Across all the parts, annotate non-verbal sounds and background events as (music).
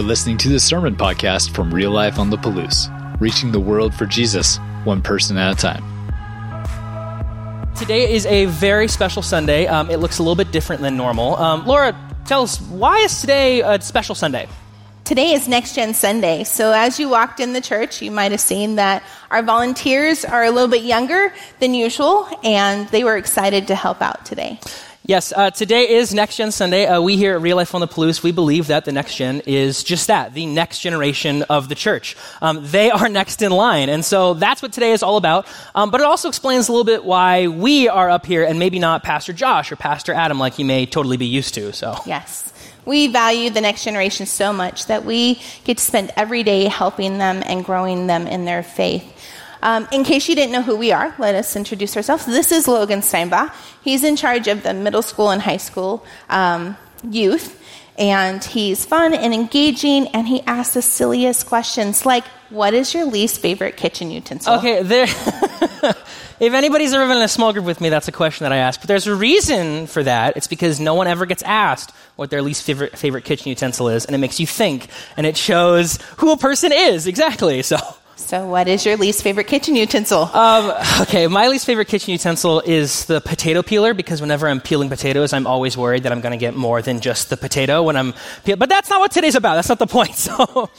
You're listening to the Sermon Podcast from Real Life on the Palouse, reaching the world for Jesus, one person at a time. Today is a very special Sunday. Um, it looks a little bit different than normal. Um, Laura, tell us, why is today a special Sunday? Today is Next Gen Sunday. So, as you walked in the church, you might have seen that our volunteers are a little bit younger than usual, and they were excited to help out today. Yes, uh, today is Next Gen Sunday. Uh, we here at Real Life on the Palouse, we believe that the next gen is just that, the next generation of the church. Um, they are (laughs) next in line. And so that's what today is all about. Um, but it also explains a little bit why we are up here and maybe not Pastor Josh or Pastor Adam like he may totally be used to. So, yes. We value the next generation so much that we get to spend every day helping them and growing them in their faith. Um, in case you didn't know who we are, let us introduce ourselves. This is Logan Steinbach. He's in charge of the middle school and high school um, youth, and he's fun and engaging, and he asks the silliest questions like, What is your least favorite kitchen utensil? Okay, there. (laughs) if anybody's ever been in a small group with me, that's a question that I ask. But there's a reason for that. It's because no one ever gets asked what their least favorite, favorite kitchen utensil is, and it makes you think, and it shows who a person is, exactly. (laughs) So. So, what is your least favorite kitchen utensil? Um, okay, my least favorite kitchen utensil is the potato peeler because whenever I'm peeling potatoes, I'm always worried that I'm going to get more than just the potato when I'm peeling. But that's not what today's about. That's not the point. (laughs) So.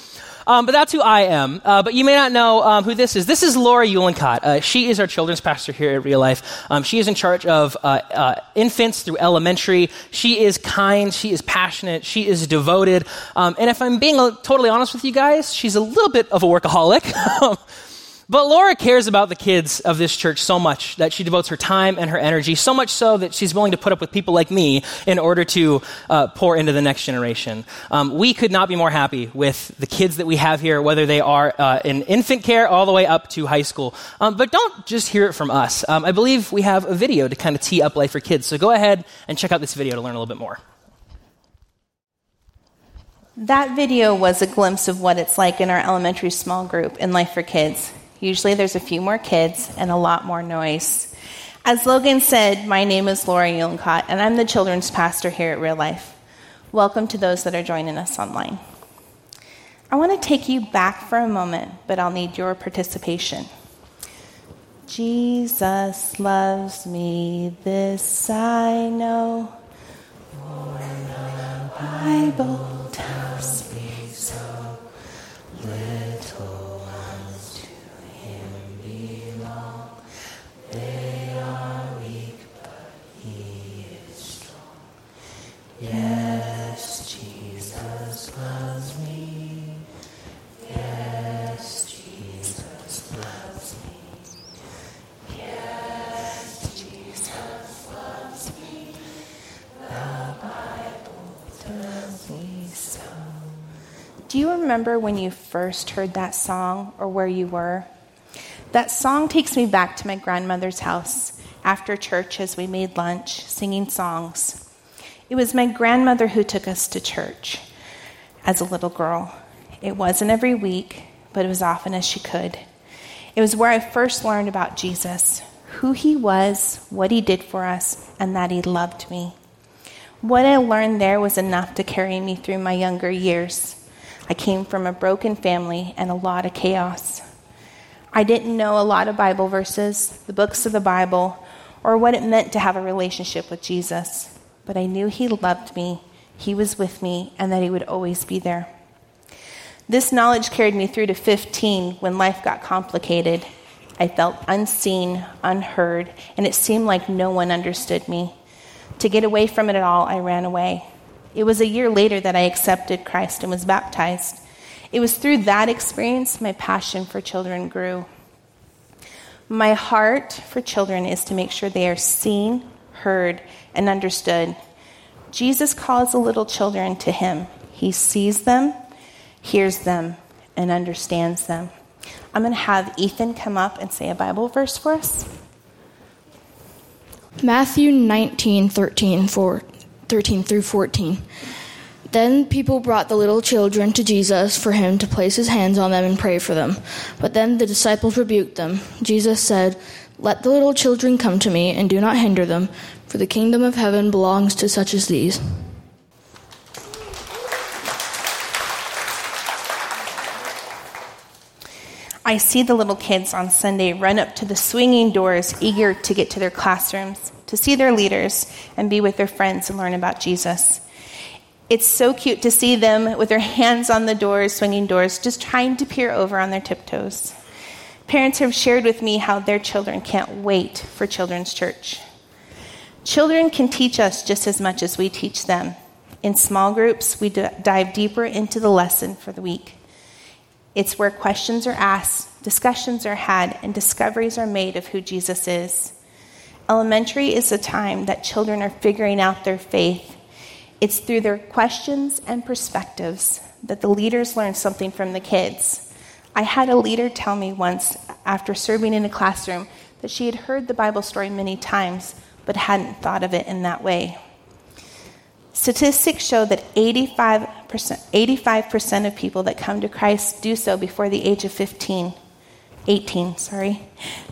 Um, but that's who I am. Uh, but you may not know um, who this is. This is Laura Uhlenkott. Uh, she is our children's pastor here at Real Life. Um, she is in charge of uh, uh, infants through elementary. She is kind. She is passionate. She is devoted. Um, and if I'm being totally honest with you guys, she's a little bit of a workaholic. (laughs) But Laura cares about the kids of this church so much that she devotes her time and her energy, so much so that she's willing to put up with people like me in order to uh, pour into the next generation. Um, we could not be more happy with the kids that we have here, whether they are uh, in infant care all the way up to high school. Um, but don't just hear it from us. Um, I believe we have a video to kind of tee up life for kids. So go ahead and check out this video to learn a little bit more. That video was a glimpse of what it's like in our elementary small group in Life for Kids. Usually there's a few more kids and a lot more noise. As Logan said, my name is Laura Uhlenkott, and I'm the children's pastor here at Real Life. Welcome to those that are joining us online. I want to take you back for a moment, but I'll need your participation. Jesus loves me, this I know. Bible remember when you first heard that song or where you were? That song takes me back to my grandmother's house after church as we made lunch, singing songs. It was my grandmother who took us to church as a little girl. It wasn't every week, but it was often as she could. It was where I first learned about Jesus, who he was, what he did for us, and that he loved me. What I learned there was enough to carry me through my younger years. I came from a broken family and a lot of chaos. I didn't know a lot of Bible verses, the books of the Bible, or what it meant to have a relationship with Jesus, but I knew He loved me, He was with me, and that He would always be there. This knowledge carried me through to 15 when life got complicated. I felt unseen, unheard, and it seemed like no one understood me. To get away from it all, I ran away. It was a year later that I accepted Christ and was baptized. It was through that experience my passion for children grew. My heart for children is to make sure they are seen, heard, and understood. Jesus calls the little children to him. He sees them, hears them, and understands them. I'm going to have Ethan come up and say a Bible verse for us. Matthew 19, 13, 4, 13 through 14. Then people brought the little children to Jesus for him to place his hands on them and pray for them. But then the disciples rebuked them. Jesus said, Let the little children come to me, and do not hinder them, for the kingdom of heaven belongs to such as these. I see the little kids on Sunday run up to the swinging doors, eager to get to their classrooms to see their leaders, and be with their friends and learn about Jesus. It's so cute to see them with their hands on the doors, swinging doors, just trying to peer over on their tiptoes. Parents have shared with me how their children can't wait for children's church. Children can teach us just as much as we teach them. In small groups, we d- dive deeper into the lesson for the week. It's where questions are asked, discussions are had, and discoveries are made of who Jesus is. Elementary is a time that children are figuring out their faith. It's through their questions and perspectives that the leaders learn something from the kids. I had a leader tell me once, after serving in a classroom, that she had heard the Bible story many times, but hadn't thought of it in that way. Statistics show that 85%, 85% of people that come to Christ do so before the age of 15. 18, sorry.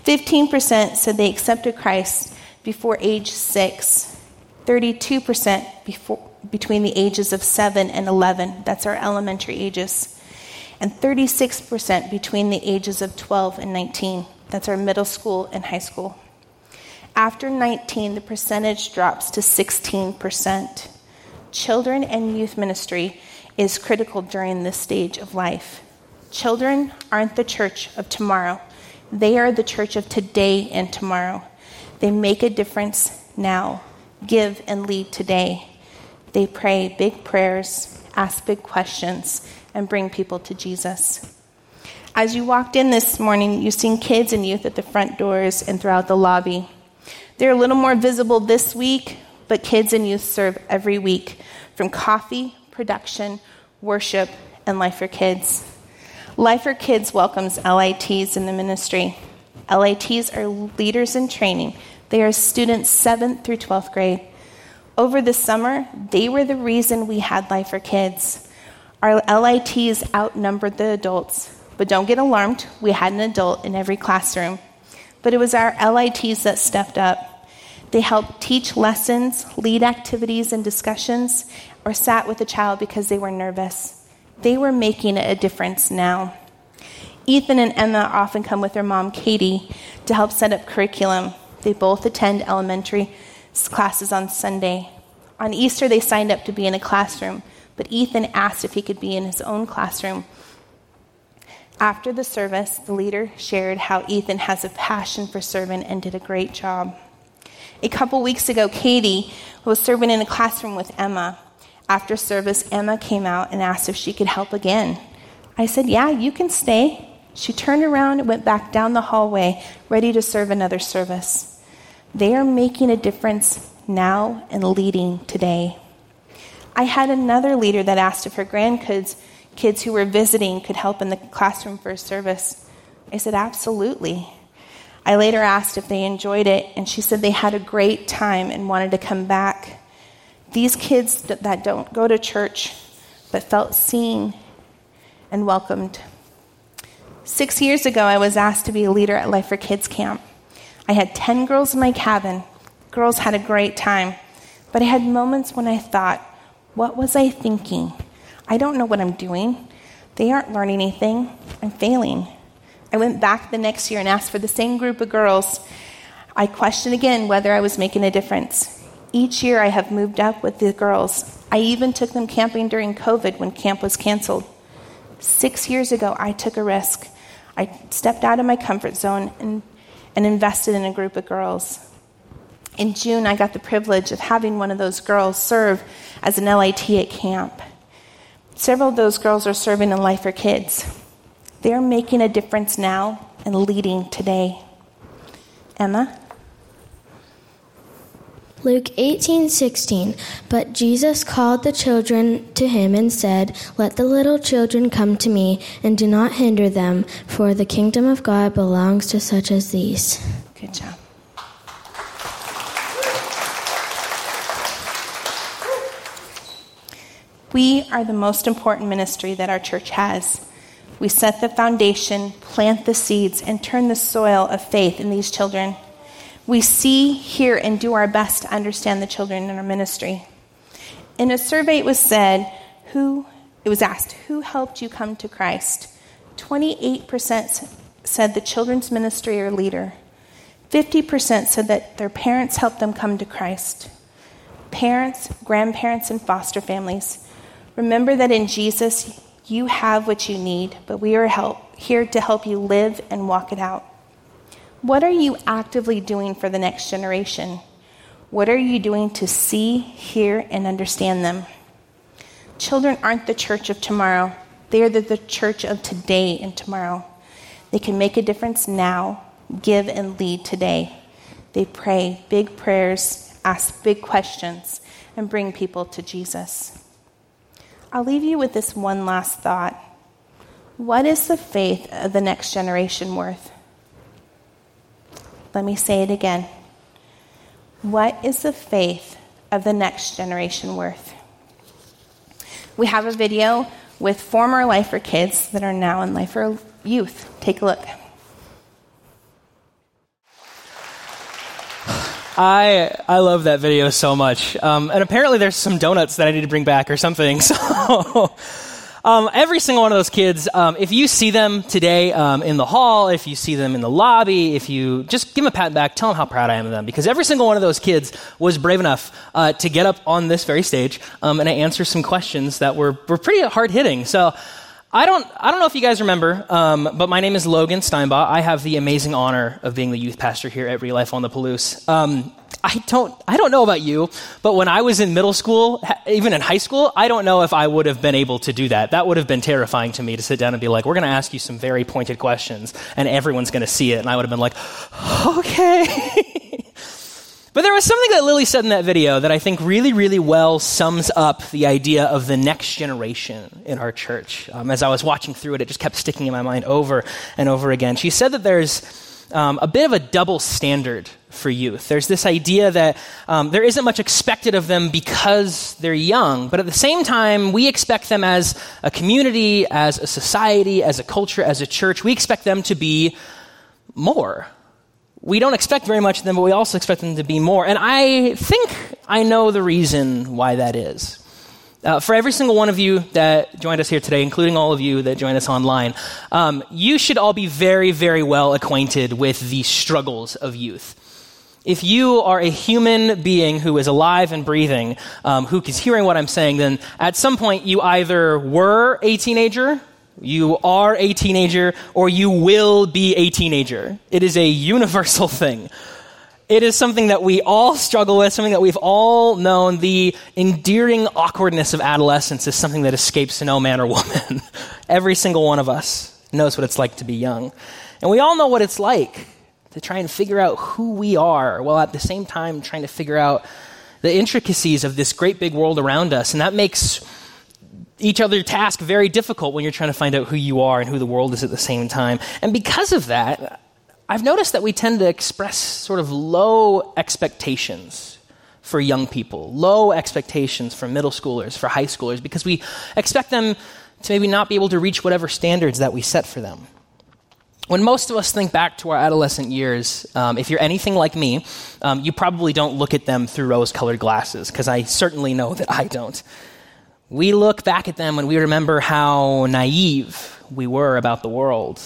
15% said they accepted Christ before age 6. 32% before, between the ages of 7 and 11. That's our elementary ages. And 36% between the ages of 12 and 19. That's our middle school and high school. After 19, the percentage drops to 16%. Children and youth ministry is critical during this stage of life. Children aren't the church of tomorrow, they are the church of today and tomorrow. They make a difference now, give and lead today. They pray big prayers, ask big questions, and bring people to Jesus. As you walked in this morning, you've seen kids and youth at the front doors and throughout the lobby. They're a little more visible this week, but kids and youth serve every week from coffee, production, worship, and Life for Kids. Life for Kids welcomes LITs in the ministry. LITs are leaders in training. They are students 7th through 12th grade. Over the summer, they were the reason we had Life for Kids. Our LITs outnumbered the adults, but don't get alarmed, we had an adult in every classroom. But it was our LITs that stepped up. They helped teach lessons, lead activities and discussions, or sat with a child because they were nervous. They were making a difference now. Ethan and Emma often come with their mom, Katie, to help set up curriculum. They both attend elementary classes on Sunday. On Easter, they signed up to be in a classroom, but Ethan asked if he could be in his own classroom after the service, the leader shared how Ethan has a passion for serving and did a great job. A couple weeks ago, Katie was serving in a classroom with Emma. After service, Emma came out and asked if she could help again. I said, Yeah, you can stay. She turned around and went back down the hallway, ready to serve another service. They are making a difference now and leading today. I had another leader that asked if her grandkids kids who were visiting could help in the classroom for a service? I said, Absolutely. I later asked if they enjoyed it, and she said they had a great time and wanted to come back. These kids that don't go to church but felt seen and welcomed. Six years ago, I was asked to be a leader at Life for Kids camp. I had 10 girls in my cabin. Girls had a great time. But I had moments when I thought, what was I thinking? I don't know what I'm doing. They aren't learning anything. I'm failing. I went back the next year and asked for the same group of girls. I questioned again whether I was making a difference. Each year I have moved up with the girls. I even took them camping during COVID when camp was canceled. Six years ago, I took a risk. I stepped out of my comfort zone and, and invested in a group of girls. In June, I got the privilege of having one of those girls serve as an LIT at camp. Several of those girls are serving in Life for Kids. They're making a difference now and leading today. Emma? Luke 18:16 But Jesus called the children to him and said, "Let the little children come to me, and do not hinder them, for the kingdom of God belongs to such as these." Good job. We are the most important ministry that our church has. We set the foundation, plant the seeds, and turn the soil of faith in these children. We see, hear, and do our best to understand the children in our ministry. In a survey, it was said, who, it was asked, who helped you come to Christ? 28% said the children's ministry or leader. 50% said that their parents helped them come to Christ. Parents, grandparents, and foster families, remember that in Jesus you have what you need, but we are help, here to help you live and walk it out. What are you actively doing for the next generation? What are you doing to see, hear, and understand them? Children aren't the church of tomorrow, they are the, the church of today and tomorrow. They can make a difference now, give and lead today. They pray big prayers, ask big questions, and bring people to Jesus. I'll leave you with this one last thought. What is the faith of the next generation worth? Let me say it again. What is the faith of the next generation worth? We have a video with former Life for Kids that are now in Lifer youth. Take a look. I I love that video so much. Um, and apparently, there's some donuts that I need to bring back or something. (laughs) So. Um, every single one of those kids, um, if you see them today um, in the hall, if you see them in the lobby, if you just give them a pat back, tell them how proud I am of them. Because every single one of those kids was brave enough uh, to get up on this very stage um, and answer some questions that were, were pretty hard hitting. So I don't, I don't know if you guys remember, um, but my name is Logan Steinbaugh. I have the amazing honor of being the youth pastor here at Real Life on the Palouse. I don't, I don't know about you, but when I was in middle school, even in high school, I don't know if I would have been able to do that. That would have been terrifying to me to sit down and be like, we're going to ask you some very pointed questions, and everyone's going to see it. And I would have been like, (laughs) okay. (laughs) But there was something that Lily said in that video that I think really, really well sums up the idea of the next generation in our church. Um, as I was watching through it, it just kept sticking in my mind over and over again. She said that there's um, a bit of a double standard for youth. There's this idea that um, there isn't much expected of them because they're young, but at the same time, we expect them as a community, as a society, as a culture, as a church, we expect them to be more we don't expect very much of them, but we also expect them to be more. And I think I know the reason why that is. Uh, for every single one of you that joined us here today, including all of you that joined us online, um, you should all be very, very well acquainted with the struggles of youth. If you are a human being who is alive and breathing, um, who is hearing what I'm saying, then at some point you either were a teenager you are a teenager or you will be a teenager. It is a universal (laughs) thing. It is something that we all struggle with, something that we've all known. The endearing awkwardness of adolescence is something that escapes no man or woman. (laughs) Every single one of us knows what it's like to be young. And we all know what it's like to try and figure out who we are while at the same time trying to figure out the intricacies of this great big world around us. And that makes each other task very difficult when you're trying to find out who you are and who the world is at the same time. And because of that, I've noticed that we tend to express sort of low expectations for young people, low expectations for middle schoolers, for high schoolers, because we expect them to maybe not be able to reach whatever standards that we set for them. When most of us think back to our adolescent years, um, if you're anything like me, um, you probably don't look at them through rose colored glasses, because I certainly know that I don't. We look back at them and we remember how naive we were about the world.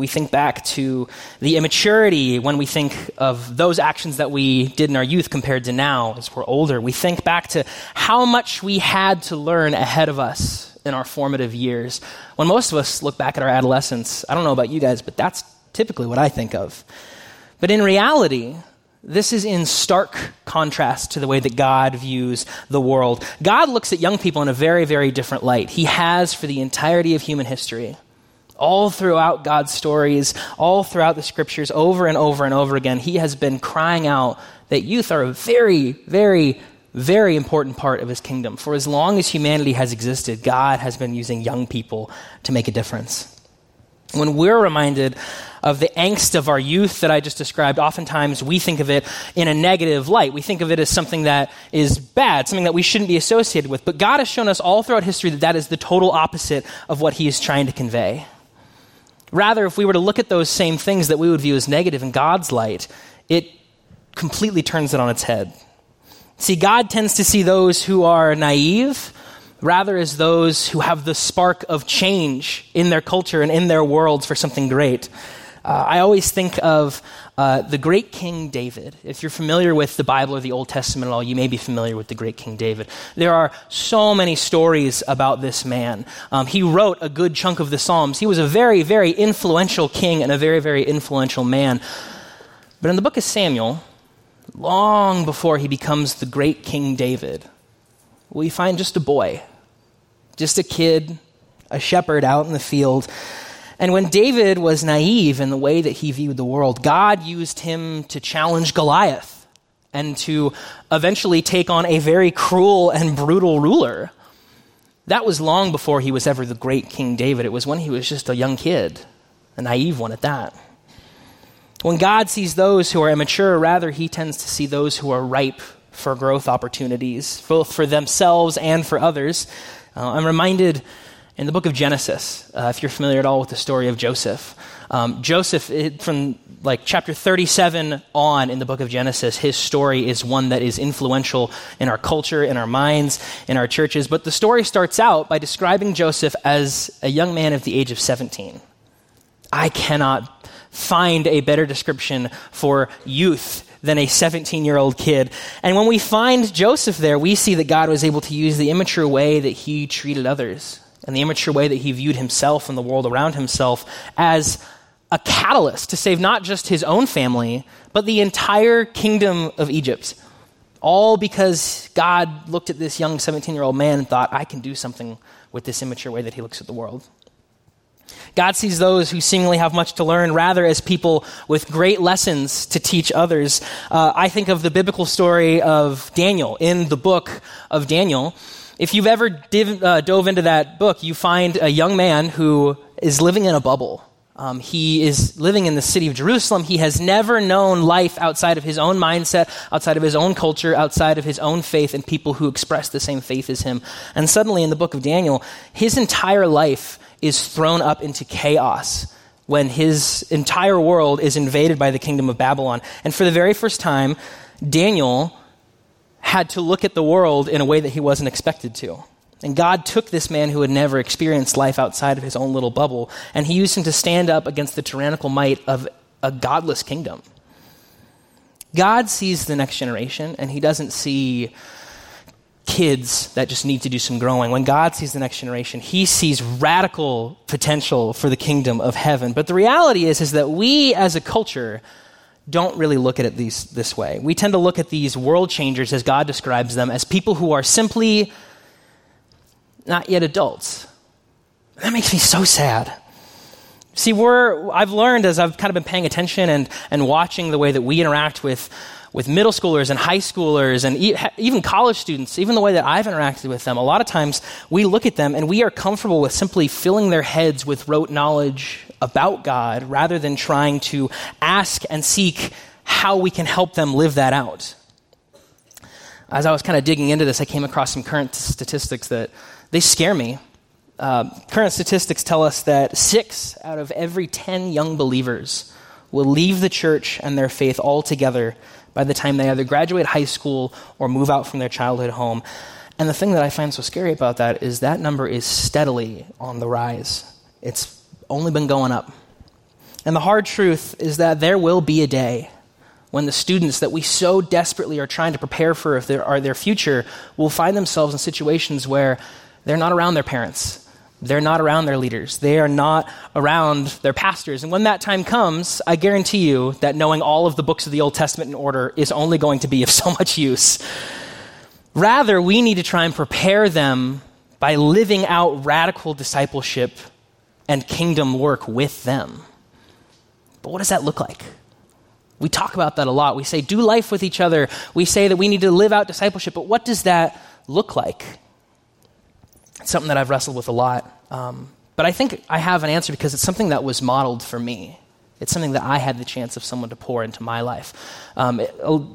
We think back to the immaturity when we think of those actions that we did in our youth compared to now as we're older. We think back to how much we had to learn ahead of us in our formative years. When most of us look back at our adolescence, I don't know about you guys, but that's typically what I think of. But in reality, this is in stark contrast to the way that God views the world. God looks at young people in a very, very different light. He has for the entirety of human history. All throughout God's stories, all throughout the scriptures, over and over and over again, He has been crying out that youth are a very, very, very important part of His kingdom. For as long as humanity has existed, God has been using young people to make a difference. When we're reminded of the angst of our youth that I just described, oftentimes we think of it in a negative light. We think of it as something that is bad, something that we shouldn't be associated with. But God has shown us all throughout history that that is the total opposite of what He is trying to convey. Rather, if we were to look at those same things that we would view as negative in God's light, it completely turns it on its head. See, God tends to see those who are naive rather as those who have the spark of change in their culture and in their worlds for something great. Uh, I always think of uh, the great King David. If you're familiar with the Bible or the Old Testament at all, you may be familiar with the great King David. There are so many stories about this man. Um, he wrote a good chunk of the Psalms. He was a very, very influential king and a very, very influential man. But in the book of Samuel, long before he becomes the great King David, we find just a boy, just a kid, a shepherd out in the field and when David was naive in the way that he viewed the world, God used him to challenge Goliath and to eventually take on a very cruel and brutal ruler. That was long before he was ever the great King David. It was when he was just a young kid, a naive one at that. When God sees those who are immature, rather, he tends to see those who are ripe for growth opportunities, both for themselves and for others. Uh, I'm reminded in the book of Genesis, uh, if you're familiar at all with the story of Joseph, um, Joseph, it, from like chapter 37 on in the book of Genesis, his story is one that is influential in our culture, in our minds, in our churches. But the story starts out by describing Joseph as a young man of the age of 17. I cannot find a better description for youth than a 17 year old kid. And when we find Joseph there, we see that God was able to use the immature way that he treated others and the immature way that he viewed himself and the world around himself as a catalyst to save not just his own family, but the entire kingdom of Egypt. All because God looked at this young 17 year old man and thought, I can do something with this immature way that he looks at the world. God sees those who seemingly have much to learn rather as people with great lessons to teach others. Uh, I think of the biblical story of Daniel in the book of Daniel. If you've ever div, uh, dove into that book, you find a young man who is living in a bubble. Um, he is living in the city of Jerusalem. He has never known life outside of his own mindset, outside of his own culture, outside of his own faith, and people who express the same faith as him. And suddenly, in the book of Daniel, his entire life is thrown up into chaos when his entire world is invaded by the kingdom of Babylon. And for the very first time, Daniel had to look at the world in a way that he wasn't expected to. And God took this man who had never experienced life outside of his own little bubble, and he used him to stand up against the tyrannical might of a godless kingdom. God sees the next generation, and he doesn't see kids that just need to do some growing. When God sees the next generation, he sees radical potential for the kingdom of heaven. But the reality is, is that we as a culture don't really look at it these, this way. We tend to look at these world changers, as God describes them, as people who are simply not yet adults. That makes me so sad. See, we're, I've learned as I've kind of been paying attention and, and watching the way that we interact with, with middle schoolers and high schoolers and e- even college students, even the way that I've interacted with them, a lot of times we look at them and we are comfortable with simply filling their heads with rote knowledge about God rather than trying to ask and seek how we can help them live that out. As I was kind of digging into this, I came across some current statistics that they scare me. Uh, current statistics tell us that six out of every 10 young believers will leave the church and their faith altogether by the time they either graduate high school or move out from their childhood home. And the thing that I find so scary about that is that number is steadily on the rise. It's only been going up. And the hard truth is that there will be a day when the students that we so desperately are trying to prepare for if there are their future will find themselves in situations where they're not around their parents. They're not around their leaders. They are not around their pastors. And when that time comes, I guarantee you that knowing all of the books of the Old Testament in order is only going to be of (laughs) so much use. Rather, we need to try and prepare them by living out radical discipleship and kingdom work with them. But what does that look like? We talk about that a lot. We say, do life with each other. We say that we need to live out discipleship. But what does that look like? It's something that I've wrestled with a lot. Um, but I think I have an answer because it's something that was modeled for me. It's something that I had the chance of someone to pour into my life. Um, it,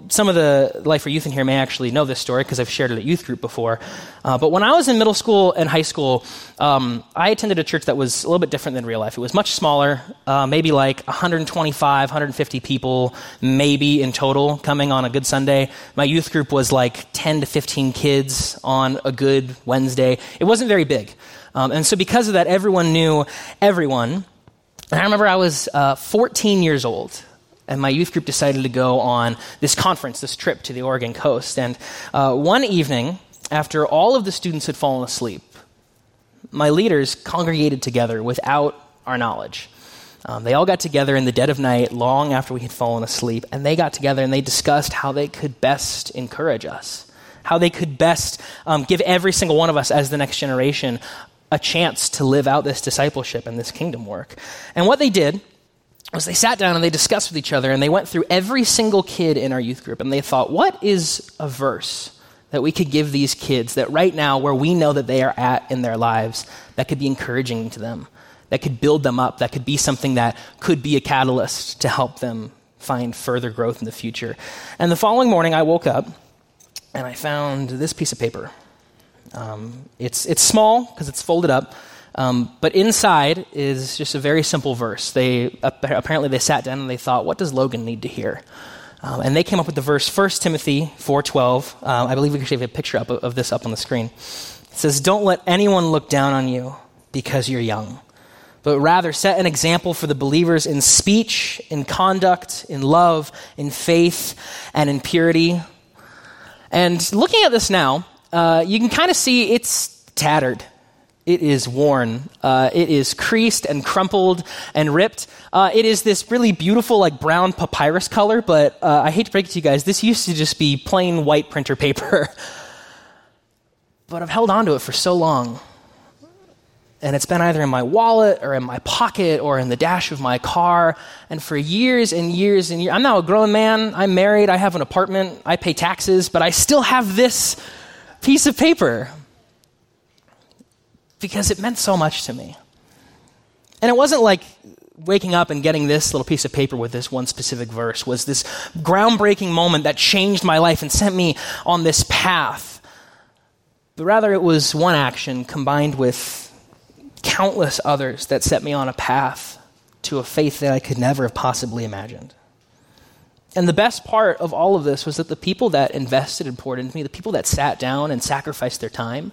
some of the Life for Youth in here may actually know this story because I've shared it at youth group before. Uh, but when I was in middle school and high school, um, I attended a church that was a little bit different than real life. It was much smaller, uh, maybe like 125, 150 people, maybe in total, coming on a good Sunday. My youth group was like 10 to 15 kids on a good Wednesday. It wasn't very big. Um, and so, because of that, everyone knew everyone. And I remember I was uh, 14 years old, and my youth group decided to go on this conference, this trip to the Oregon coast. And uh, one evening, after all of the students had fallen asleep, my leaders congregated together without our knowledge. Um, they all got together in the dead of night, long after we had fallen asleep, and they got together and they discussed how they could best encourage us, how they could best um, give every single one of us as the next generation a chance to live out this discipleship and this kingdom work. And what they did was they sat down and they discussed with each other and they went through every single kid in our youth group and they thought, what is a verse that we could give these kids that right now, where we know that they are at in their lives, that could be encouraging to them, that could build them up, that could be something that could be a catalyst to help them find further growth in the future. And the following morning, I woke up and I found this piece of paper. Um, it's, it's small because it's folded up, um, but inside is just a very simple verse. They apparently they sat down and they thought, "What does Logan need to hear?" Um, and they came up with the verse 1 Timothy 4:12. Um, I believe we actually have a picture up of this up on the screen. It says, "Don't let anyone look down on you because you're young." But rather set an example for the believers in speech, in conduct, in love, in faith, and in purity. And looking at this now, uh, you can kind of see it's tattered. It is worn. Uh, it is creased and crumpled and ripped. Uh, it is this really beautiful, like brown papyrus color, but uh, I hate to break it to you guys, this used to just be plain white printer paper. (laughs) but I've held on to it for so long. And it's been either in my wallet or in my pocket or in the dash of my car. And for years and years and years, I'm now a grown man. I'm married. I have an apartment. I pay taxes, but I still have this piece of paper because it meant so much to me. And it wasn't like waking up and getting this little piece of paper with this one specific verse was this groundbreaking moment that changed my life and sent me on this path. But rather, it was one action combined with countless others that set me on a path to a faith that I could never have possibly imagined. And the best part of all of this was that the people that invested and poured into me, the people that sat down and sacrificed their time,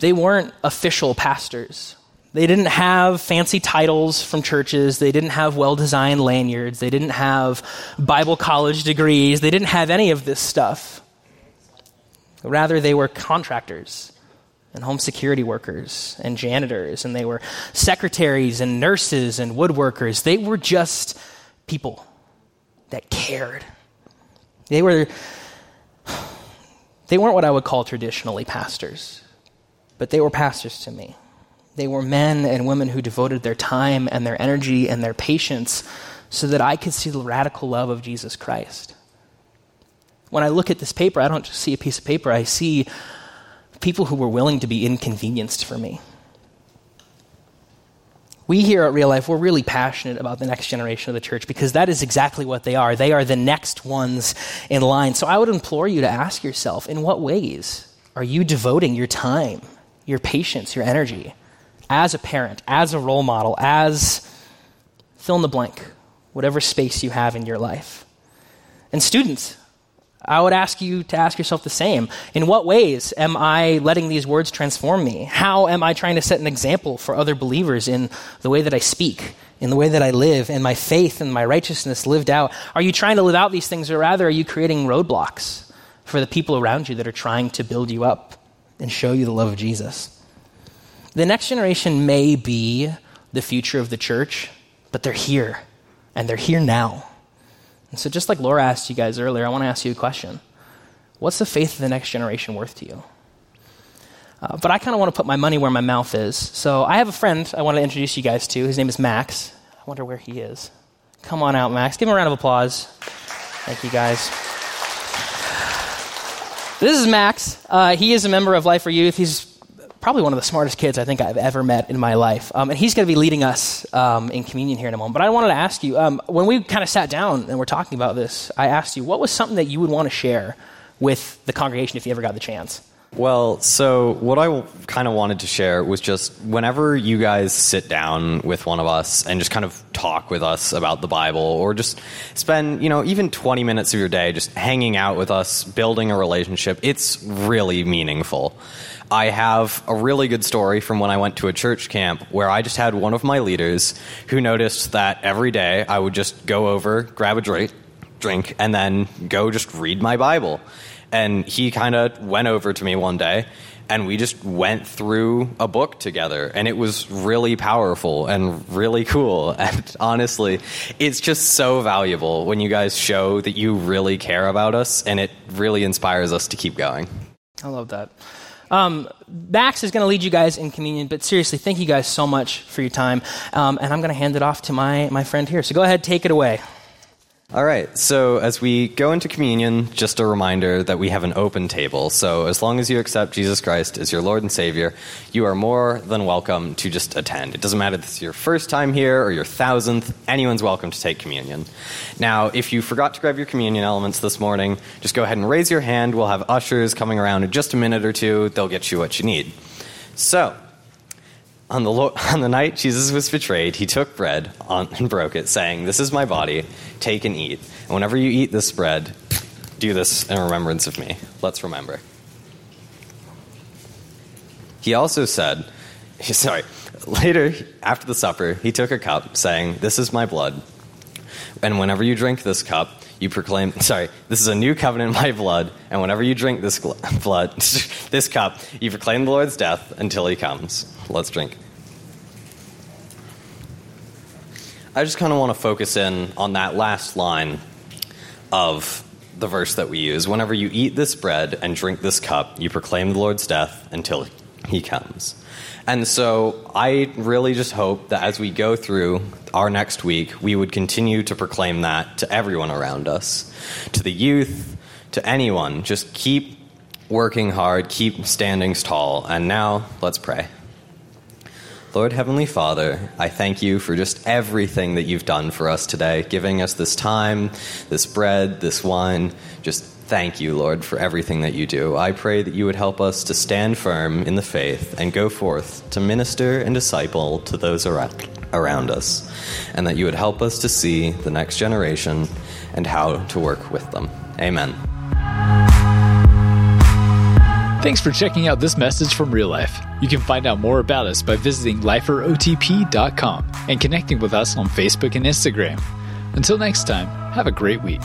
they weren't official pastors. They didn't have fancy titles from churches. They didn't have well designed lanyards. They didn't have Bible college degrees. They didn't have any of this stuff. Rather, they were contractors and home security workers and janitors, and they were secretaries and nurses and woodworkers. They were just people that cared. They were they weren't what I would call traditionally pastors, but they were pastors to me. They were men and women who devoted their time and their energy and their patience so that I could see the radical love of Jesus Christ. When I look at this paper, I don't just see a piece of paper, I see people who were willing to be inconvenienced for me. We here at Real Life, we're really passionate about the next generation of the church because that is exactly what they are. They are the next ones in line. So I would implore you to ask yourself in what ways are you devoting your time, your patience, your energy as a parent, as a role model, as fill in the blank, whatever space you have in your life? And students, I would ask you to ask yourself the same. In what ways am I letting these words transform me? How am I trying to set an example for other believers in the way that I speak, in the way that I live, in my faith and my righteousness lived out? Are you trying to live out these things, or rather, are you creating roadblocks for the people around you that are trying to build you up and show you the love of Jesus? The next generation may be the future of the church, but they're here, and they're here now. And so, just like Laura asked you guys earlier, I want to ask you a question What's the faith of the next generation worth to you? Uh, but I kind of want to put my money where my mouth is. So, I have a friend I want to introduce you guys to. His name is Max. I wonder where he is. Come on out, Max. Give him a round of applause. Thank you, guys. This is Max. Uh, he is a member of Life for Youth. He's probably one of the smartest kids I think I've ever met in my life. Um, and he's going to be leading us um, in communion here in a moment. But I wanted to ask you um, when we kind of sat down and we're talking about this, I asked you, what was something that you would want to share with the congregation if you ever got the chance? Well, so what I kind of wanted to share was just whenever you guys sit down with one of us and just kind of talk with us about the Bible or just spend, you know, even 20 minutes of your day just hanging out with us, building a relationship, it's really meaningful. I have a really good story from when I went to a church camp where I just had one of my leaders who noticed that every day I would just go over, grab a drink, drink, and then go just read my Bible. And he kind of went over to me one day and we just went through a book together and it was really powerful and really cool (laughs) and honestly it's just so valuable when you guys show that you really care about us and it really inspires us to keep going I love that. Um, Max is going to lead you guys in communion, but seriously, thank you guys so much for your time. Um, and I'm going to hand it off to my, my friend here. So go ahead, take it away. All right, so as we go into communion, just a reminder that we have an open table. So as long as you accept Jesus Christ as your Lord and Savior, you are more than welcome to just attend. It doesn't matter if it's your first time here or your thousandth, anyone's welcome to take communion. Now, if you forgot to grab your communion elements this morning, just go ahead and raise your hand. We'll have ushers coming around in just a minute or two. They'll get you what you need. So, on the, lo- (laughs) on the night Jesus was betrayed, he took bread on, and broke it, saying, This is my body, take and eat. And whenever you eat this bread, do this in remembrance of me. Let's remember. He also said, (laughs) sorry, later after the supper, he took a cup, saying, This is my blood. And whenever you drink this cup, you proclaim, sorry, this is a new covenant in my blood. And whenever you drink this gl- (laughs) blood, (laughs) this cup, you proclaim the Lord's death until he comes. Let's drink. I just kind of want to focus in on that last line of the verse that we use. Whenever you eat this bread and drink this cup, you proclaim the Lord's death until he comes. And so I really just hope that as we go through our next week, we would continue to proclaim that to everyone around us, to the youth, to anyone. Just keep working hard, keep standing tall. And now, let's pray. Lord Heavenly Father, I thank you for just everything that you've done for us today, giving us this time, this bread, this wine. Just thank you, Lord, for everything that you do. I pray that you would help us to stand firm in the faith and go forth to minister and disciple to those around, us, and that you would help us to see the next generation and how to work with them. Amen. Thanks for checking out this message from Real Life. You can find out more about us by visiting liferotp.com and connecting with us on Facebook and Instagram. Until next time, have a great week.